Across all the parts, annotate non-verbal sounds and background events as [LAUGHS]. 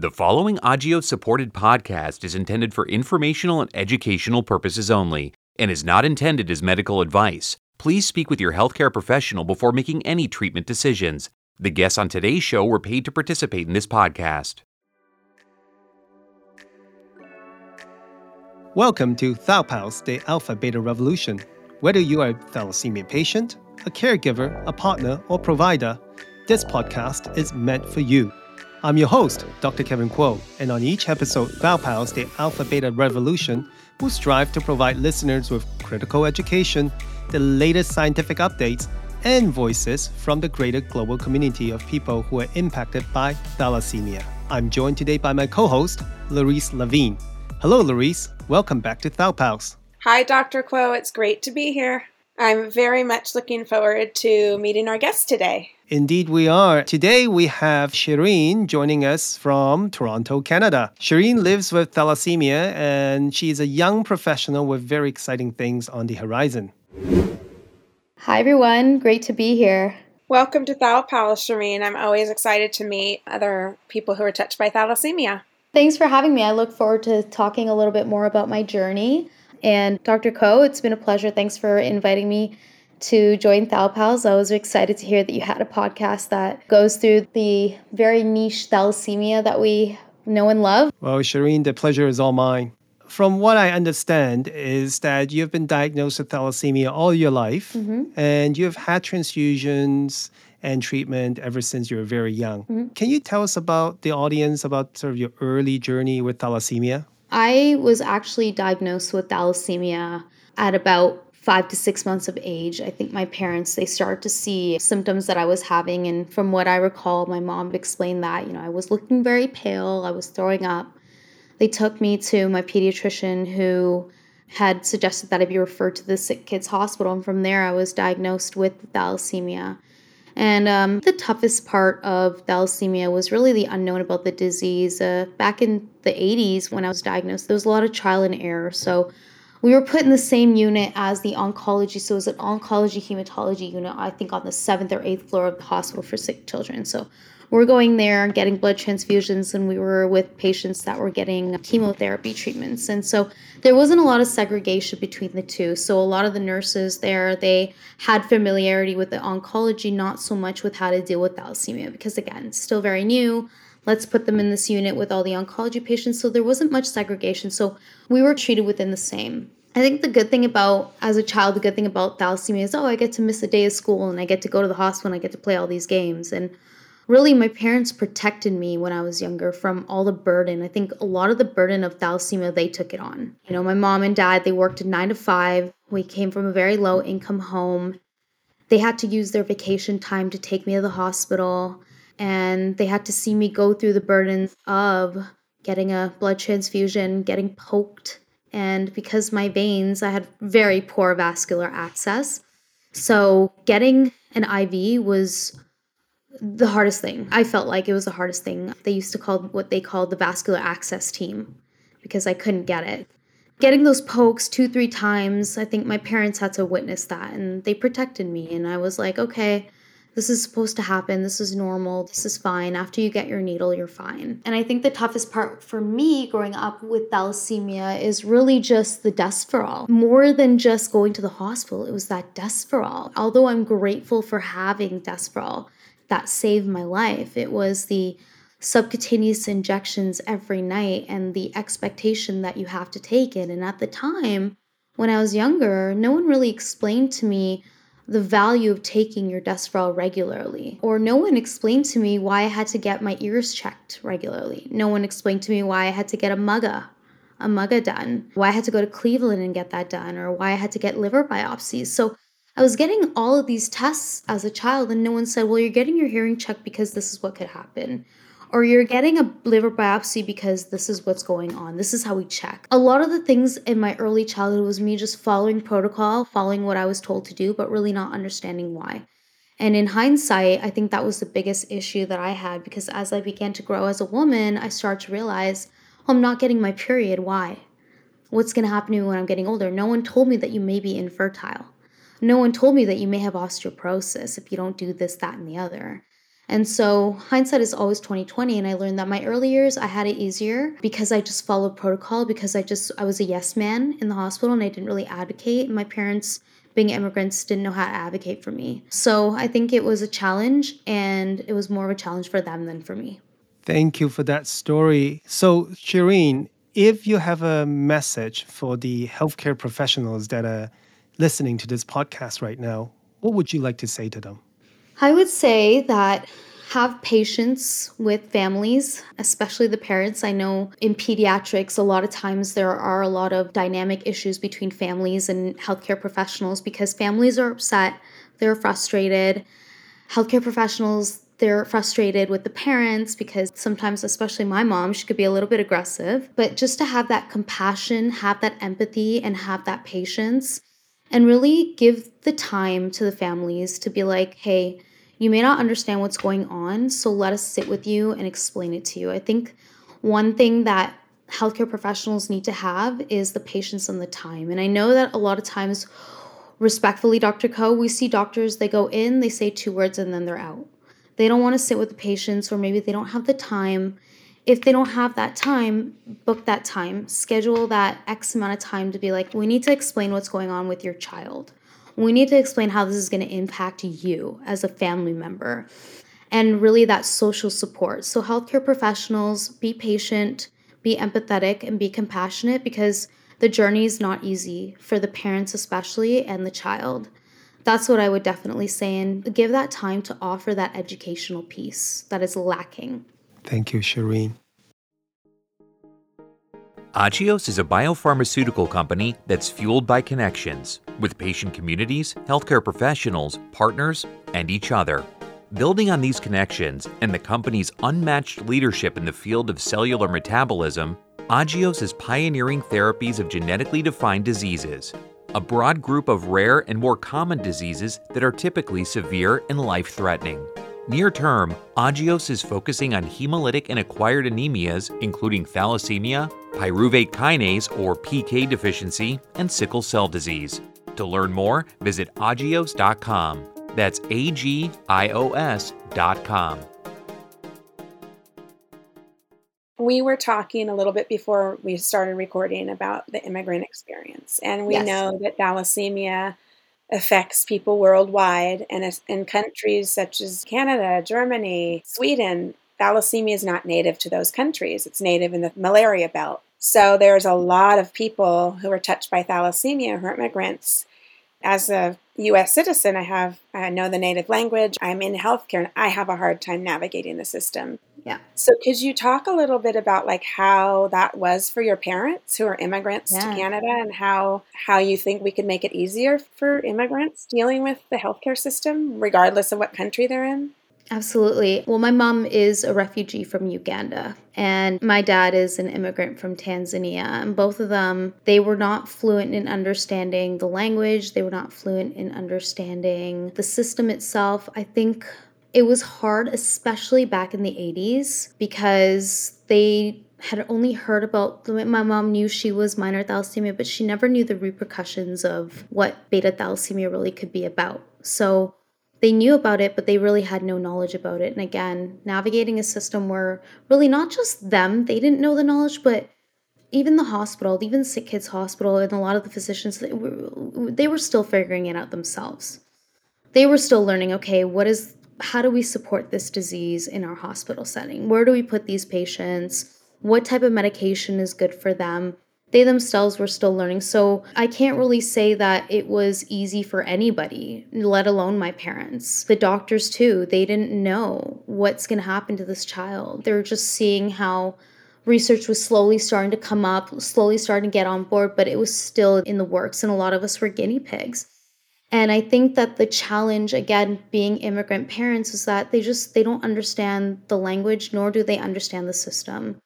The following Agios supported podcast is intended for informational and educational purposes only and is not intended as medical advice. Please speak with your healthcare professional before making any treatment decisions. The guests on today's show were paid to participate in this podcast. Welcome to Thal Pals, the Alpha Beta Revolution. Whether you are a thalassemia patient, a caregiver, a partner, or provider, this podcast is meant for you. I'm your host, Dr. Kevin Kuo, and on each episode, Thal Pals, the Alpha Beta Revolution, will strive to provide listeners with critical education, the latest scientific updates, and voices from the greater global community of people who are impacted by thalassemia. I'm joined today by my co host, Laurice Levine. Hello, Laurice. Welcome back to Thal Pals. Hi, Dr. Kuo. It's great to be here. I'm very much looking forward to meeting our guest today. Indeed, we are. Today we have Shirin joining us from Toronto, Canada. Shirin lives with thalassemia and she's a young professional with very exciting things on the horizon. Hi, everyone. Great to be here. Welcome to Thaupals, Shirin. I'm always excited to meet other people who are touched by thalassemia. Thanks for having me. I look forward to talking a little bit more about my journey. And Dr. Kuo, it's been a pleasure. Thanks for inviting me to join Thal Pals. I was excited to hear that you had a podcast that goes through the very niche thalassemia that we know and love. Well, Shirin, the pleasure is all mine. From what I understand, is that you've been diagnosed with thalassemia all your life, mm-hmm. and you've had transfusions and treatment ever since you were very young. Mm-hmm. Can you tell us about the audience about sort of your early journey with thalassemia? I was actually diagnosed with thalassemia at about five to six months of age, I think my parents they started to see symptoms that I was having, and from what I recall, my mom explained that you know I was looking very pale, I was throwing up. They took me to my pediatrician who had suggested that I be referred to the sick kids hospital, and from there I was diagnosed with thalassemia. And um, the toughest part of thalassemia was really the unknown about the disease. Uh, back in the 80s, when I was diagnosed, there was a lot of trial and error. So we were put in the same unit as the oncology. So it was an oncology hematology unit, I think on the seventh or eighth floor of the hospital for sick children. So we're going there getting blood transfusions, and we were with patients that were getting chemotherapy treatments. And so there wasn't a lot of segregation between the two. So a lot of the nurses there, they had familiarity with the oncology, not so much with how to deal with thalassemia, because again, still very new let's put them in this unit with all the oncology patients. So there wasn't much segregation. So we were treated within the same. I think the good thing about, as a child, the good thing about thalassemia is, oh, I get to miss a day of school and I get to go to the hospital and I get to play all these games. And really, my parents protected me when I was younger from all the burden. I think a lot of the burden of thalassemia, they took it on. You know, my mom and dad, they worked nine to five. We came from a very low income home. They had to use their vacation time to take me to the hospital and they had to see me go through the burdens of getting a blood transfusion, getting poked, and because my veins, I had very poor vascular access. So getting an IV was the hardest thing. I felt like it was the hardest thing. They used to call what they called the vascular access team because I couldn't get it. Getting those pokes two, three times, I think my parents had to witness that and they protected me. And I was like, okay, this is supposed to happen. This is normal. This is fine. After you get your needle, you're fine. And I think the toughest part for me growing up with thalassemia is really just the Desferal. More than just going to the hospital, it was that Desferal. Although I'm grateful for having Desferal that saved my life, it was the subcutaneous injections every night and the expectation that you have to take it. And at the time, when I was younger, no one really explained to me the value of taking your Desferal regularly. Or no one explained to me why I had to get my ears checked regularly. No one explained to me why I had to get a MUGA, a MUGA done, why I had to go to Cleveland and get that done, or why I had to get liver biopsies. So I was getting all of these tests as a child, and no one said, Well, you're getting your hearing checked because this is what could happen or you're getting a liver biopsy because this is what's going on. This is how we check. A lot of the things in my early childhood was me just following protocol, following what I was told to do, but really not understanding why. And in hindsight, I think that was the biggest issue that I had because as I began to grow as a woman, I started to realize oh, I'm not getting my period. Why? What's going to happen to me when I'm getting older? No one told me that you may be infertile. No one told me that you may have osteoporosis if you don't do this, that, and the other. And so hindsight is always 2020 and I learned that my early years I had it easier because I just followed protocol because I just I was a yes man in the hospital and I didn't really advocate. And my parents being immigrants didn't know how to advocate for me. So I think it was a challenge and it was more of a challenge for them than for me. Thank you for that story. So, Shirin, if you have a message for the healthcare professionals that are listening to this podcast right now, what would you like to say to them? I would say that have patience with families, especially the parents. I know in pediatrics, a lot of times there are a lot of dynamic issues between families and healthcare professionals because families are upset, they're frustrated. Healthcare professionals, they're frustrated with the parents because sometimes, especially my mom, she could be a little bit aggressive. But just to have that compassion, have that empathy, and have that patience, and really give the time to the families to be like, hey, you may not understand what's going on, so let us sit with you and explain it to you. I think one thing that healthcare professionals need to have is the patience and the time. And I know that a lot of times, respectfully, Dr. Kuo, we see doctors, they go in, they say two words, and then they're out they don't want to sit with the patients or maybe they don't have the time if they don't have that time book that time. Schedule that x amount of time to be like we need to explain what's going on with your child. We need to explain how this is going to impact you as a family member. And really that social support. So healthcare professionals be patient be empathetic and be compassionate because the journey is not easy for the parents especially and the child. That's what I would definitely say and give that time to offer that educational piece that is lacking. Thank you, Shirin. Agios is a biopharmaceutical company that's fueled by connections with patient communities, healthcare professionals, partners, and each other. Building on these connections and the company's unmatched leadership in the field of cellular metabolism, Agios is pioneering therapies of genetically defined diseases a broad group of rare and more common diseases that are typically severe and life threatening. Near term, Agios is focusing on hemolytic and acquired anemias, including thalassemia, pyruvate kinase or PK deficiency, and sickle cell disease. To learn more, visit agios.com. That's A G I O S.com. we were talking a little bit before we started recording about the immigrant experience, and we yes. know that thalassemia affects people worldwide, and in countries such as Canada, Germany, Sweden, thalassemia is not native to those countries. It's native in the malaria belt. So there's a lot of people who are touched by thalassemia who are immigrants. As a U.S. citizen, I have I know the native language. I'm in healthcare, and I have a hard time navigating the system. Yeah. So could you talk a little bit about like how that was for your parents who are immigrants yeah. to Canada and how how you think we could make it easier for immigrants dealing with the healthcare system regardless of what country they're in? Absolutely. Well, my mom is a refugee from Uganda and my dad is an immigrant from Tanzania. And both of them, they were not fluent in understanding the language, they were not fluent in understanding the system itself. I think it was hard, especially back in the 80s, because they had only heard about my mom knew she was minor thalassemia, but she never knew the repercussions of what beta thalassemia really could be about. So they knew about it, but they really had no knowledge about it. And again, navigating a system where really not just them, they didn't know the knowledge, but even the hospital, even Sick Kids Hospital, and a lot of the physicians, they were, they were still figuring it out themselves. They were still learning, okay, what is how do we support this disease in our hospital setting? Where do we put these patients? What type of medication is good for them? They themselves were still learning. So I can't really say that it was easy for anybody, let alone my parents. The doctors, too, they didn't know what's going to happen to this child. They're just seeing how research was slowly starting to come up, slowly starting to get on board, but it was still in the works. And a lot of us were guinea pigs. And I think that the challenge again being immigrant parents is that they just they don't understand the language nor do they understand the system.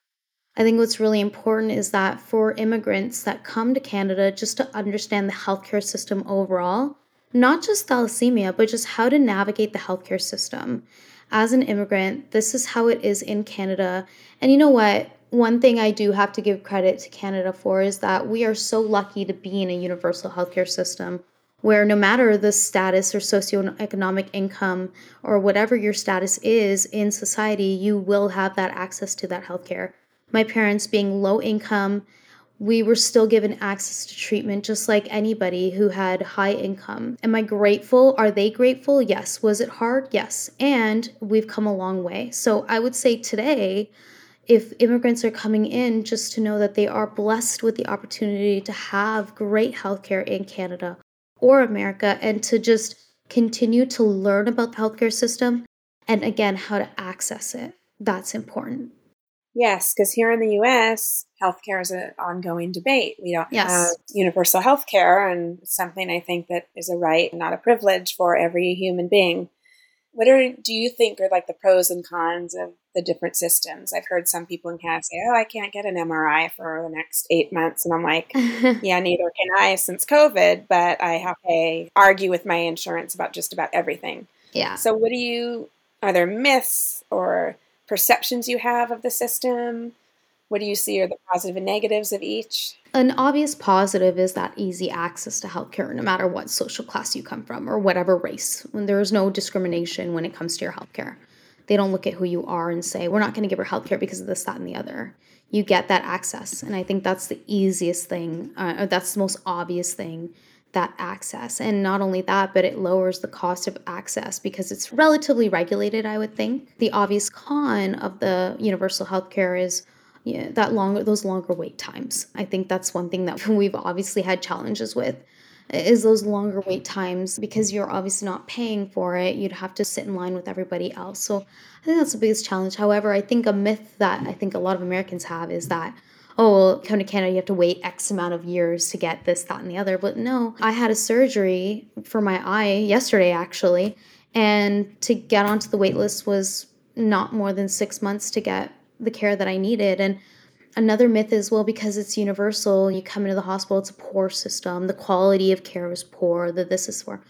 I think what's really important is that for immigrants that come to Canada just to understand the healthcare system overall, not just thalassemia, but just how to navigate the healthcare system. As an immigrant, this is how it is in Canada. And you know what? One thing I do have to give credit to Canada for is that we are so lucky to be in a universal healthcare system where no matter the status or socioeconomic income or whatever your status is in society, you will have that access to that healthcare. My parents being low income, we were still given access to treatment just like anybody who had high income. Am I grateful? Are they grateful? Yes. Was it hard? Yes. And we've come a long way. So I would say today, if immigrants are coming in, just to know that they are blessed with the opportunity to have great healthcare in Canada or America and to just continue to learn about the healthcare system and again, how to access it. That's important. Yes, because here in the US, healthcare is an ongoing debate. We don't yes. have universal healthcare, and something I think that is a right, and not a privilege for every human being. What are, do you think are like the pros and cons of the different systems? I've heard some people in Canada say, "Oh, I can't get an MRI for the next eight months," and I'm like, [LAUGHS] "Yeah, neither can I since COVID." But I have to argue with my insurance about just about everything. Yeah. So, what do you? Are there myths or perceptions you have of the system? What do you see are the positive and negatives of each? An obvious positive is that easy access to healthcare, no matter what social class you come from or whatever race. When there is no discrimination when it comes to your healthcare. They don't look at who you are and say, we're not going to give her healthcare because of this, that, and the other. You get that access. And I think that's the easiest thing, uh, that's the most obvious thing that access. And not only that, but it lowers the cost of access because it's relatively regulated, I would think. The obvious con of the universal healthcare is yeah, that longer those longer wait times. I think that's one thing that [LAUGHS] we've obviously had challenges with is those longer wait times because you're obviously not paying for it. You'd have to sit in line with everybody else. So I think that's the biggest challenge. However, I think a myth that I think a lot of Americans have is that oh, well, come to Canada, you have to wait X amount of years to get this, that, and the other. But no, I had a surgery for my eye yesterday, actually. And to get onto the wait list was not more than six months to get the care that I needed. And another myth is well, because it's universal, you come into the hospital, it's a poor system, the quality of care is poor, that this is poor.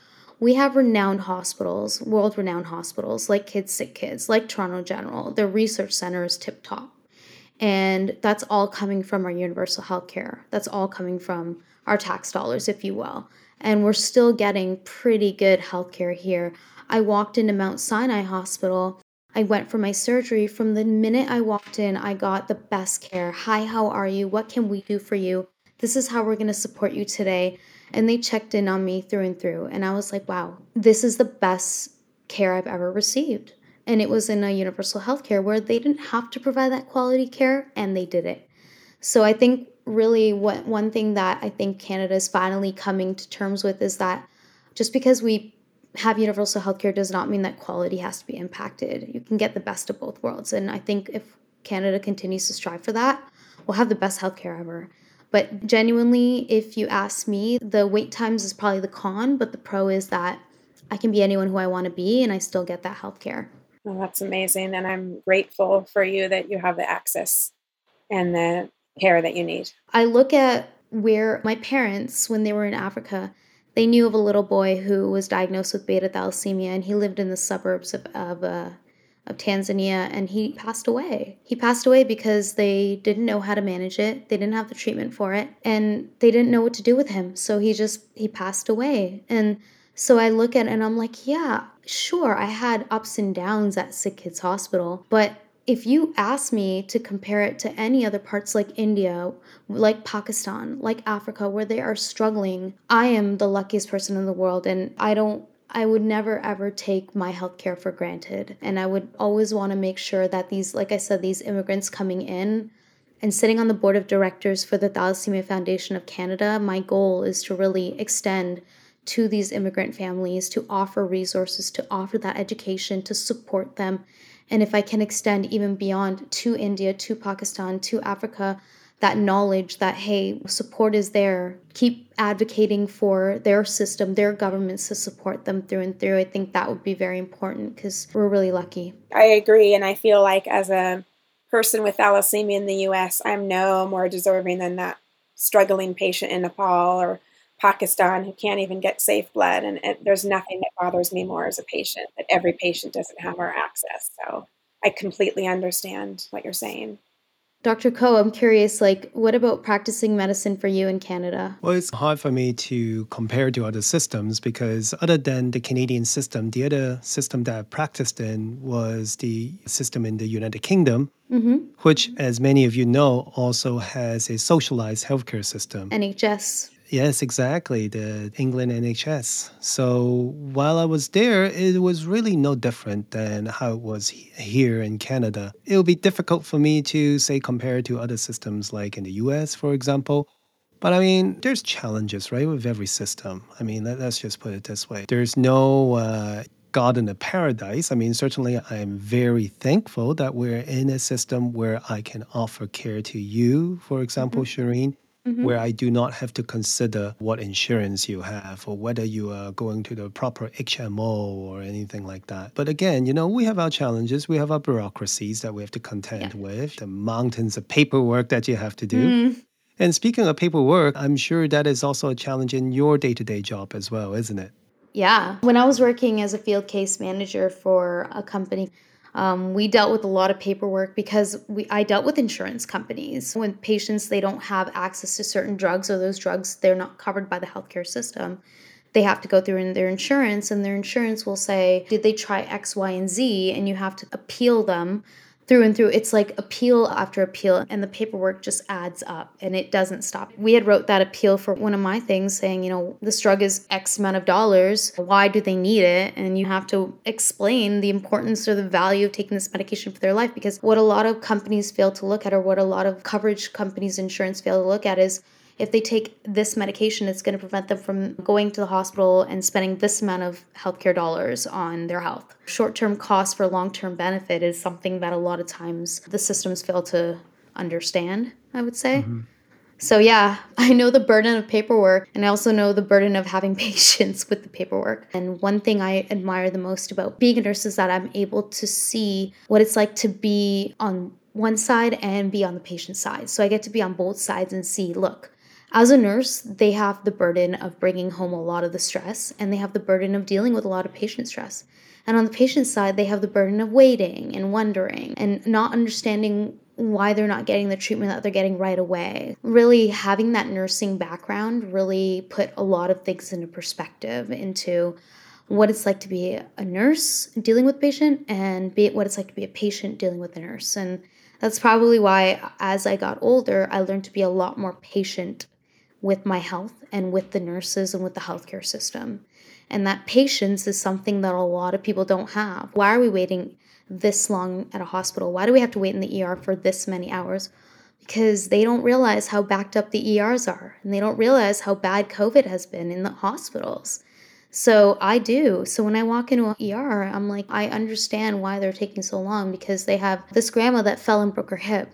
We have renowned hospitals, world renowned hospitals like Kids Sick Kids, like Toronto General. Their research center is tip top. And that's all coming from our universal health care. That's all coming from our tax dollars, if you will. And we're still getting pretty good health care here. I walked into Mount Sinai Hospital I went for my surgery. From the minute I walked in, I got the best care. Hi, how are you? What can we do for you? This is how we're going to support you today. And they checked in on me through and through. And I was like, wow, this is the best care I've ever received. And it was in a universal healthcare where they didn't have to provide that quality care and they did it. So I think really what one thing that I think Canada is finally coming to terms with is that just because we have universal healthcare does not mean that quality has to be impacted. You can get the best of both worlds. And I think if Canada continues to strive for that, we'll have the best healthcare ever. But genuinely, if you ask me, the wait times is probably the con, but the pro is that I can be anyone who I want to be and I still get that healthcare. Well, that's amazing. And I'm grateful for you that you have the access and the care that you need. I look at where my parents, when they were in Africa, they knew of a little boy who was diagnosed with beta thalassemia, and he lived in the suburbs of of, uh, of Tanzania, and he passed away. He passed away because they didn't know how to manage it. They didn't have the treatment for it, and they didn't know what to do with him. So he just he passed away, and so I look at it and I'm like, yeah, sure, I had ups and downs at Sick Kids Hospital, but if you ask me to compare it to any other parts like India, like Pakistan, like Africa, where they are struggling, I am the luckiest person in the world. And I don't, I would never ever take my healthcare for granted. And I would always want to make sure that these, like I said, these immigrants coming in and sitting on the board of directors for the Thalassemia Foundation of Canada, my goal is to really extend to these immigrant families, to offer resources, to offer that education, to support them and if I can extend even beyond to India, to Pakistan, to Africa, that knowledge that, hey, support is there, keep advocating for their system, their governments to support them through and through. I think that would be very important because we're really lucky. I agree. And I feel like as a person with thalassemia in the US, I'm no more deserving than that struggling patient in Nepal or Pakistan who can't even get safe blood. And it, there's nothing that bothers me more as a patient that every patient doesn't have our access. So I completely understand what you're saying. Dr. Kuo, I'm curious, like, what about practicing medicine for you in Canada? Well, it's hard for me to compare to other systems because, other than the Canadian system, the other system that I practiced in was the system in the United Kingdom, mm-hmm. which, as many of you know, also has a socialized healthcare system. NHS. Yes, exactly. The England NHS. So while I was there, it was really no different than how it was here in Canada. It would be difficult for me to say compare to other systems like in the US, for example. But I mean, there's challenges, right, with every system. I mean, let, us just put it this way there's no uh, God in a paradise. I mean, certainly I'm very thankful that we're in a system where I can offer care to you, for example, mm-hmm. Shirin Mm-hmm. where I do not have to consider what insurance you have or whether you are going to the proper HMO or anything like that. But again, you know, we have our challenges, we have our bureaucracies that we have to contend yeah. with, the mountains of paperwork that you have to do. Mm. And speaking of paperwork, I'm sure that is also a challenge in your day to day job as well, isn't it? Yeah. When I was working as a field case manager for a company, um, we dealt with a lot of paperwork because we I dealt with insurance companies when patients they don't have access to certain drugs or those drugs they're not covered by the healthcare system. They have to go through in their insurance, and their insurance will say, Did they try X, Y, and Z? And you have to appeal them through and through. It's like appeal after appeal and the paperwork just adds up and it doesn't stop. We had wrote that appeal for one of my things saying you know this drug is x amount of dollars. Why do they need it? And you have to explain the importance or the value of taking this medication for their life because what a lot of companies fail to look at or what a lot of coverage companies insurance fail to look at is if they take this medication, it's going to prevent them from going to the hospital and spending this amount of healthcare dollars on their health. Short term cost for long term benefit is something that a lot of times the systems fail to understand, I would say. Mm-hmm. So, yeah, [LAUGHS] I know the burden of paperwork, and I also know the burden of having [LAUGHS] patience with the paperwork. And one thing I admire the most about being a nurse is that I'm able to see what it's like to be on one side and be on the patient side. So, I get to be on both sides and see look, as a nurse, they have the burden of bringing home a lot of the stress and they have the burden of dealing with a lot of patient stress. And on the patient side, they have the burden of waiting and wondering and not understanding why they're not getting the treatment that they're getting right away. Really, having that nursing background really put a lot of things into perspective into what it's like to be a nurse dealing with patient and be what it's like to be a patient dealing with a nurse. And that's probably why, as I got older, I learned to be a lot more patient with my health and with the nurses and with the healthcare system. And that patience is something that a lot of people don't have. Why are we waiting this long at a hospital? Why do we have to wait in the ER for this many hours? Because they don't realize how backed up the ERs are, and they don't realize how bad COVID has been in the hospitals. So I do. So when I walk into an ER, I'm like, I understand why they're taking so long because they have this grandma that fell and broke her hip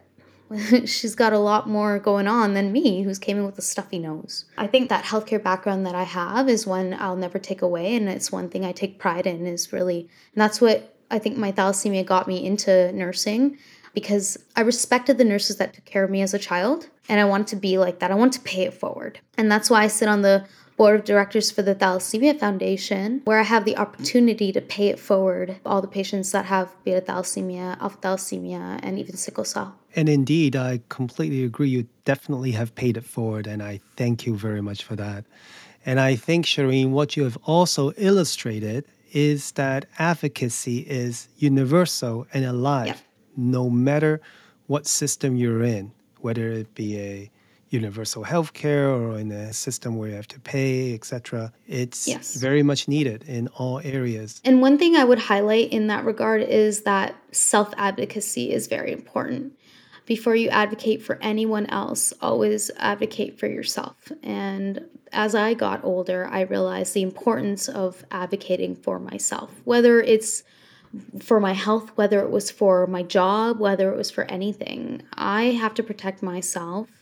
[LAUGHS] she's got a lot more going on than me, who's came in with a stuffy nose. I think that healthcare background that I have is one I'll never take away, and it's one thing I take pride in. Is really, and that's what I think my thalassemia got me into nursing because I respected the nurses that took care of me as a child, and I wanted to be like that. I want to pay it forward, and that's why I sit on the board of directors for the Thalassemia Foundation, where I have the opportunity to pay it forward all the patients that have beta thalassemia, alpha thalassemia, and even sickle cell. And indeed, I completely agree. You definitely have paid it forward, and I thank you very much for that. And I think, Shirin, what you have also illustrated is that advocacy is universal and alive, yep. no matter what system you're in, whether it be a universal health care or in a system where you have to pay, etc. It's yes. very much needed in all areas. And one thing I would highlight in that regard is that self advocacy is very important. Before you advocate for anyone else, always advocate for yourself. And as I got older, I realized the importance of advocating for myself, whether it's for my health, whether it was for my job, whether it was for anything. I have to protect myself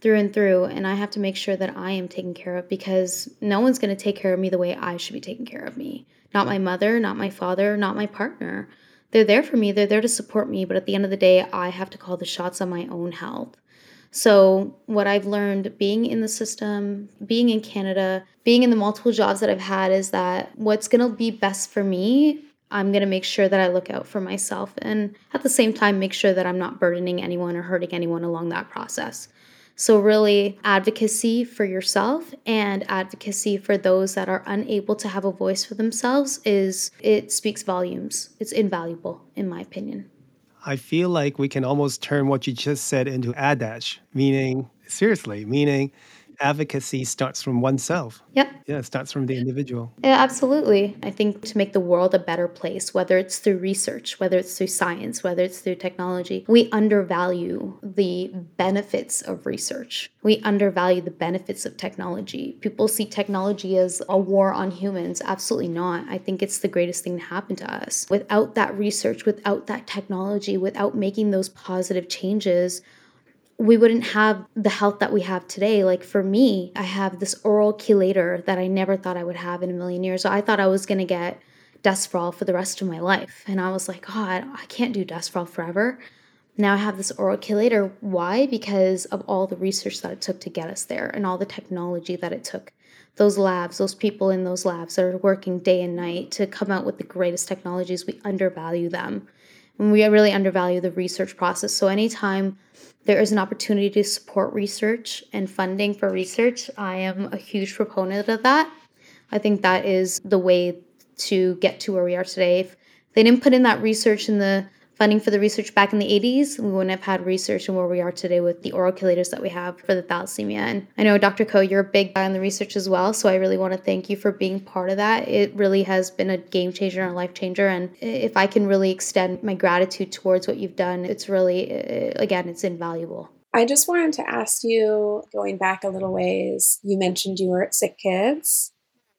through and through and I have to make sure that I am taken care of because no one's going to take care of me the way I should be taking care of me. Not my mother, not my father, not my partner. They're there for me, they're there to support me, but at the end of the day, I have to call the shots on my own health. So, what I've learned being in the system, being in Canada, being in the multiple jobs that I've had is that what's going to be best for me I'm going to make sure that I look out for myself and at the same time make sure that I'm not burdening anyone or hurting anyone along that process. So, really, advocacy for yourself and advocacy for those that are unable to have a voice for themselves is it speaks volumes. It's invaluable, in my opinion. I feel like we can almost turn what you just said into adage, meaning, seriously, meaning advocacy starts from oneself. Yep. Yeah, it starts from the individual. Yeah, absolutely. I think to make the world a better place, whether it's through research, whether it's through science, whether it's through technology, we undervalue the benefits of research. We undervalue the benefits of technology. People see technology as a war on humans. Absolutely not. I think it's the greatest thing to happen to us. Without that research, without that technology, without making those positive changes, we wouldn't have the health that we have today. Like for me, I have this oral chelator that I never thought I would have in a million years. So I thought I was going to get Desferal for the rest of my life. And I was like, God, I can't do Desferal forever. Now I have this oral chelator. Why? Because of all the research that it took to get us there and all the technology that it took. Those labs, those people in those labs that are working day and night to come out with the greatest technologies, we undervalue them. And we really undervalue the research process. So anytime there is an opportunity to support research and funding for research, I am a huge proponent of that. I think that is the way to get to where we are today. If they didn't put in that research in the funding for the research back in the 80s, we wouldn't have had research and where we are today with the oral chelators that we have for the thalassemia. And I know, Dr. Kuo, you're a big guy on the research as well. So I really want to thank you for being part of that. It really has been a game changer and a life changer. And if I can really extend my gratitude towards what you've done, it's really, uh, again, it's invaluable. I just wanted to ask you, going back a little ways, you mentioned you were at Sick Kids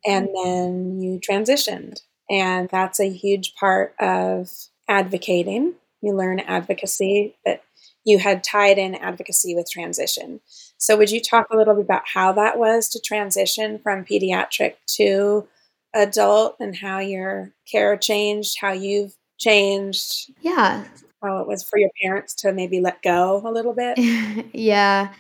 and then you transitioned. And that's a huge part of advocating. You learn advocacy, but you had tied in advocacy with transition. So, would you talk a little bit about how that was to transition from pediatric to adult and how your care changed, how you've changed? Yeah. How it was for your parents to maybe let go a little bit? [LAUGHS] yeah.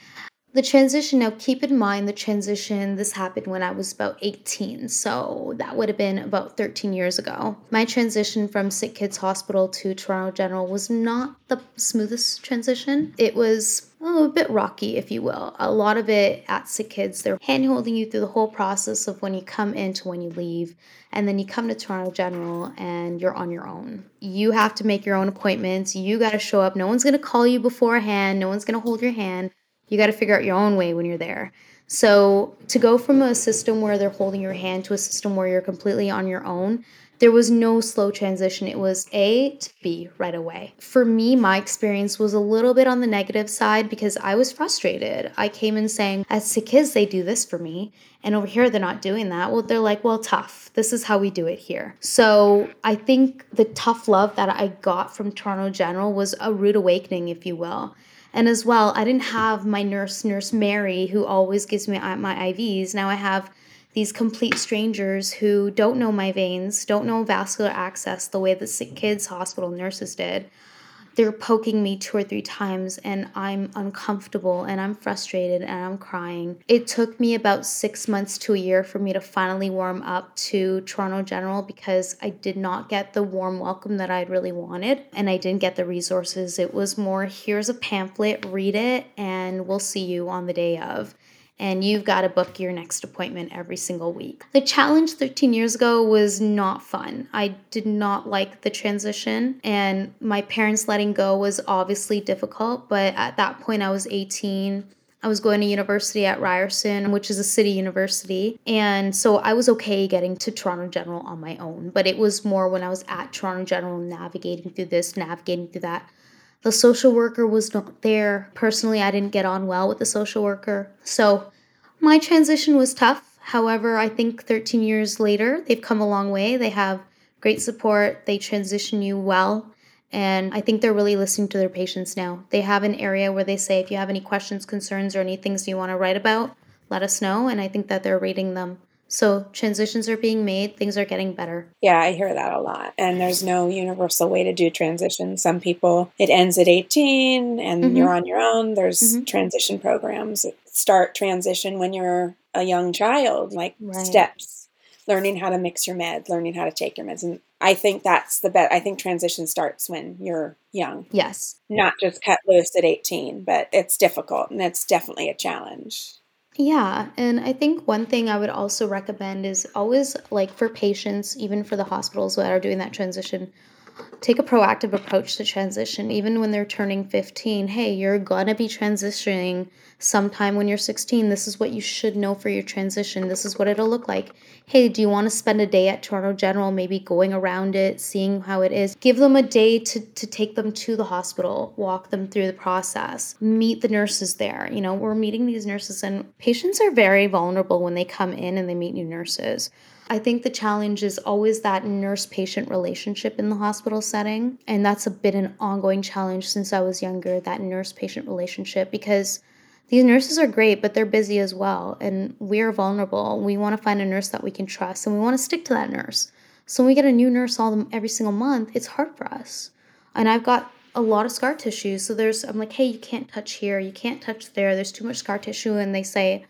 The transition, now keep in mind the transition, this happened when I was about 18, so that would have been about 13 years ago. My transition from Sick Kids Hospital to Toronto General was not the smoothest transition. It was oh, a bit rocky, if you will. A lot of it at Sick Kids, they're hand holding you through the whole process of when you come in to when you leave. And then you come to Toronto General and you're on your own. You have to make your own appointments. You got to show up. No one's going to call you beforehand. No one's going to hold your hand. You got to figure out your own way when you're there. So, to go from a system where they're holding your hand to a system where you're completely on your own, there was no slow transition. It was A to B right away. For me, my experience was a little bit on the negative side because I was frustrated. I came in saying, as to kids, they do this for me. And over here, they're not doing that. Well, they're like, well, tough. This is how we do it here. So I think the tough love that I got from Toronto General was a rude awakening, if you will. And as well, I didn't have my nurse, Nurse Mary, who always gives me uh, my IVs. Now I have these complete strangers who don't know my veins, don't know vascular access the way the sick kids hospital nurses did they're poking me two or three times and I'm uncomfortable and I'm frustrated and I'm crying. It took me about six months to a year for me to finally warm up to Toronto General because I did not get the warm welcome that I'd really wanted and I didn't get the resources. It was more here's a pamphlet, read it, and we'll see you on the day of and you've got to book your next appointment every single week. The challenge 13 years ago was not fun. I did not like the transition, and my parents letting go was obviously difficult, but at that point, I was 18. I was going to university at Ryerson, which is a city university. And so I was okay getting to Toronto General on my own. But it was more when I was at Toronto General navigating through this, navigating through that. The social worker was not there. Personally, I didn't get on well with the social worker. So my transition was tough. However, I think 13 years later, they've come a long way. They have great support, they transition you well. And I think they're really listening to their patients now. They have an area where they say, if you have any questions, concerns, or any things you want to write about, let us know. And I think that they're reading them so transitions are being made, things are getting better. Yeah, I hear that a lot. And there's no universal way to do transition. Some people, it ends at 18 and mm-hmm. you're on your own. There's mm-hmm. transition programs that start transition when you're a young child, like right. steps, learning how to mix your meds, learning how to take your meds. And I think that's the best. I think transition starts when you're young. Yes. Not just cut loose at 18, but it's difficult and it's definitely a challenge. Yeah, and I think one thing I would also recommend is always like for patients, even for the hospitals that are doing that transition, take a proactive approach to transition even when they're turning 15 hey you're gonna be transitioning sometime when you're 16 this is what you should know for your transition. This is what it'll look like. Hey do you want to spend a day at toronto general maybe going around it seeing how it is? Give them a day to, to take them to the hospital walk them through the process meet the nurses there. You know we're meeting these nurses and patients are very vulnerable when they come in and they meet new nurses I think the challenge is always that nurse patient relationship in the hospital setting. And that's a bit an ongoing challenge since I was younger, that nurse patient relationship, because these nurses are great, but they're busy as well. And we're vulnerable. We want to find a nurse that we can trust and we want to stick to that nurse. So when we get a new nurse all the, every single month, it's hard for us. And I've got a lot of scar tissue. So there's, I'm like, hey, you can't touch here, you can't touch there. There's too much scar tissue. And they say,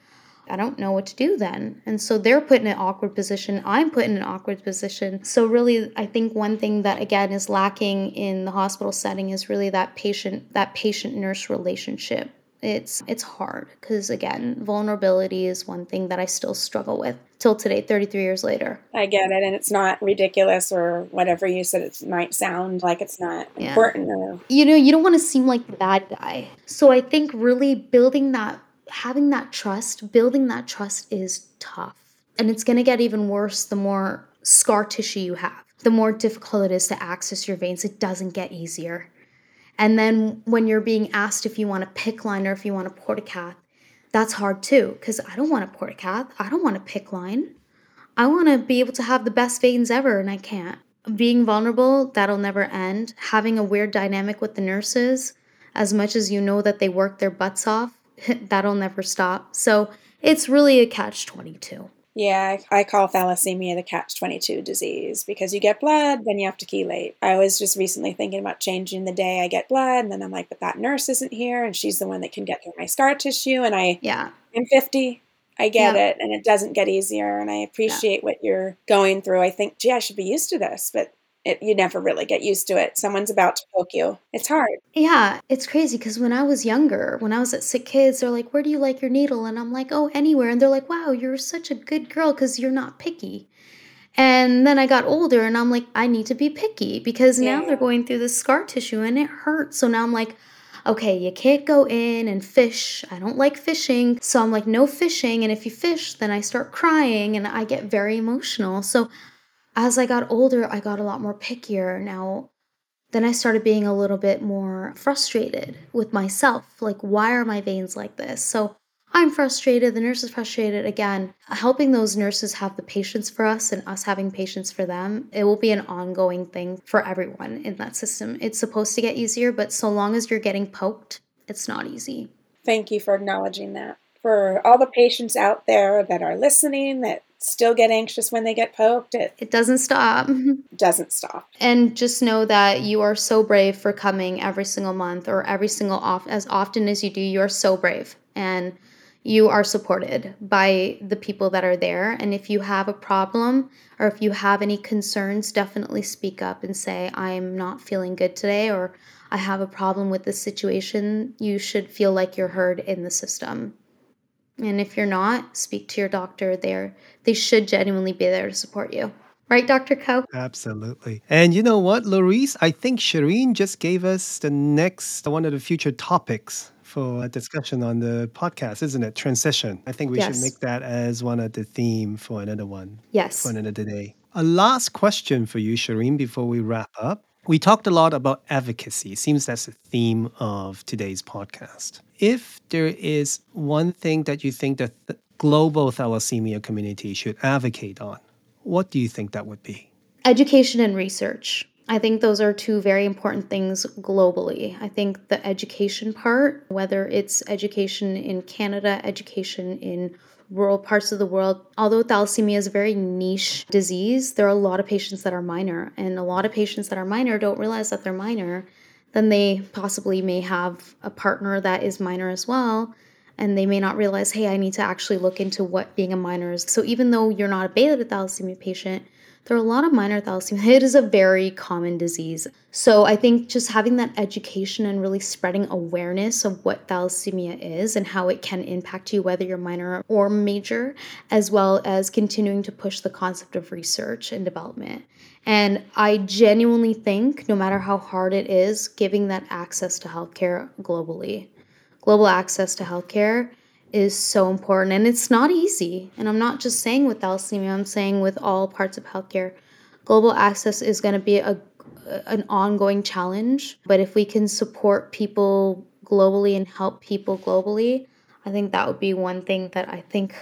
I don't know what to do then. And so they're put in an awkward position. I'm put in an awkward position. So, really, I think one thing that again is lacking in the hospital setting is really that patient that patient nurse relationship. It's it's hard because again, vulnerability is one thing that I still struggle with till today, 33 years later. I get it, and it's not ridiculous or whatever you said. It might sound like it's not yeah. important. Or... You know, you don't want to seem like the bad guy. So I think really building that having that trust, building that trust is tough. And it's going to get even worse the more scar tissue you have. The more difficult it is to access your veins, it doesn't get easier. And then when you're being asked if you want a PICC line or if you want a portacath, that's hard too, because I don't want a portacath. I don't want a PICC line. I want to be able to have the best veins ever, and I can't. Being vulnerable, that'll never end. Having a weird dynamic with the nurses, as much as you know that they work their butts off, [LAUGHS] that'll never stop. So it's really a catch 22. Yeah, I call thalassemia the catch 22 disease because you get blood, then you have to chelate. I was just recently thinking about changing the day I get blood, and then I'm like, but that nurse isn't here, and she's the one that can get through my scar tissue. And I, yeah, I'm 50. I get yeah. it, and it doesn't get easier. And I appreciate yeah. what you're going through. I think, gee, I should be used to this, but it, you never really get used to it. Someone's about to poke you. It's hard. Yeah, it's crazy because when I was younger, when I was at Sick Kids, they're like, Where do you like your needle? And I'm like, Oh, anywhere. And they're like, Wow, you're such a good girl because you're not picky. And then I got older and I'm like, I need to be picky because now they're going through the scar tissue and it hurts. So now I'm like, okay, you can't go in and fish. I don't like fishing. So I'm like, no fishing. And if you fish, then I start crying and I get very emotional. So as I got older, I got a lot more pickier. Now, then I started being a little bit more frustrated with myself. Like, why are my veins like this? So I'm frustrated, the nurse is frustrated. Again, helping those nurses have the patience for us and us having patience for them, it will be an ongoing thing for everyone in that system. It's supposed to get easier, but so long as you're getting poked, it's not easy. Thank you for acknowledging that. For all the patients out there that are listening, that still get anxious when they get poked. It, it doesn't stop. [LAUGHS] doesn't stop. And just know that you are so brave for coming every single month or every single off as often as you do. You are so brave and you are supported by the people that are there. And if you have a problem or if you have any concerns, definitely speak up and say, I'm not feeling good today or I have a problem with this situation. You should feel like you're heard in the system. And if you're not, speak to your doctor there. They should genuinely be there to support you. Right, Dr. Kuo? Absolutely. And you know what, Louise? I think Shirin just gave us the next one of the future topics for a discussion on the podcast, isn't it? Transition. I think we yes. should make that as one of the theme for another one. Yes. For another day. A last question for you, Shirin, before we wrap up. We talked a lot about advocacy. It seems that's the theme of today's podcast. If there is one thing that you think the global thalassemia community should advocate on, what do you think that would be? Education and research. I think those are two very important things globally. I think the education part, whether it's education in Canada, education in rural parts of the world. Although thalassemia is a very niche disease, there are a lot of patients that are minor, and a lot of patients that are minor don't realize that they're minor. Then they possibly may have a partner that is minor as well, and they may not realize, hey, I need to actually look into what being a minor is. So even though you're not a beta thalassemia patient, there are a lot of minor thalassemia. [LAUGHS] It is a very common disease. So I think just having that education and really spreading awareness of what thalassemia is and how it can impact you, whether you're minor or major, as well as continuing to push the concept of research and development. And I genuinely think, no matter how hard it is, giving that access to healthcare globally, global access to healthcare is so important and it's not easy. And I'm not just saying with thalassemia, I'm saying with all parts of healthcare. Global access is going to be a an ongoing challenge, but if we can support people globally and help people globally, I think that would be one thing that I think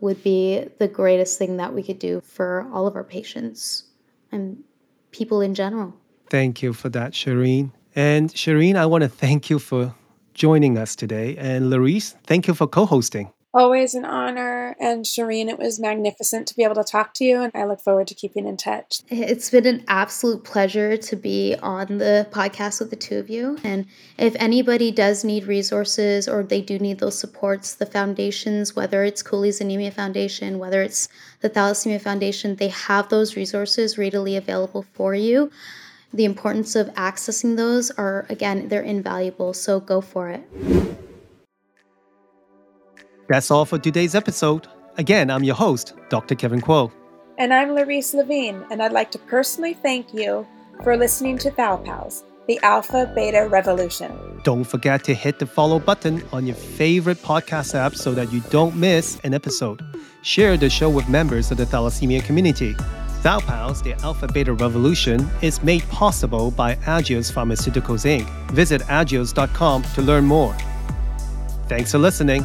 would be the greatest thing that we could do for all of our patients and people in general. Thank you for that, Shirin. And Shirin, I want to thank you for joining us today. And Laurice, thank you for co hosting. Always an honor. And Shirin, it was magnificent to be able to talk to you. And I look forward to keeping in touch. It's been an absolute pleasure to be on the podcast with the two of you. And if anybody does need resources or they do need those supports, the foundations, whether it's Cooley's Anemia Foundation, whether it's the Thalassemia Foundation, they have those resources readily available for you the importance of accessing those are, again, they're invaluable. So go for it. That's all for today's episode. Again, I'm your host, Dr. Kevin Kuo. And I'm Laurice Levine, and I'd like to personally thank you for listening to Thal Pals, the Alpha Beta Revolution. Don't forget to hit the follow button on your favorite podcast app so that you don't miss an episode. Share the show with members of the thalassemia community. Thal Pals, the Alpha Beta Revolution, is made possible by Agios Pharmaceuticals Inc. Visit agios.com to learn more. Thanks for listening.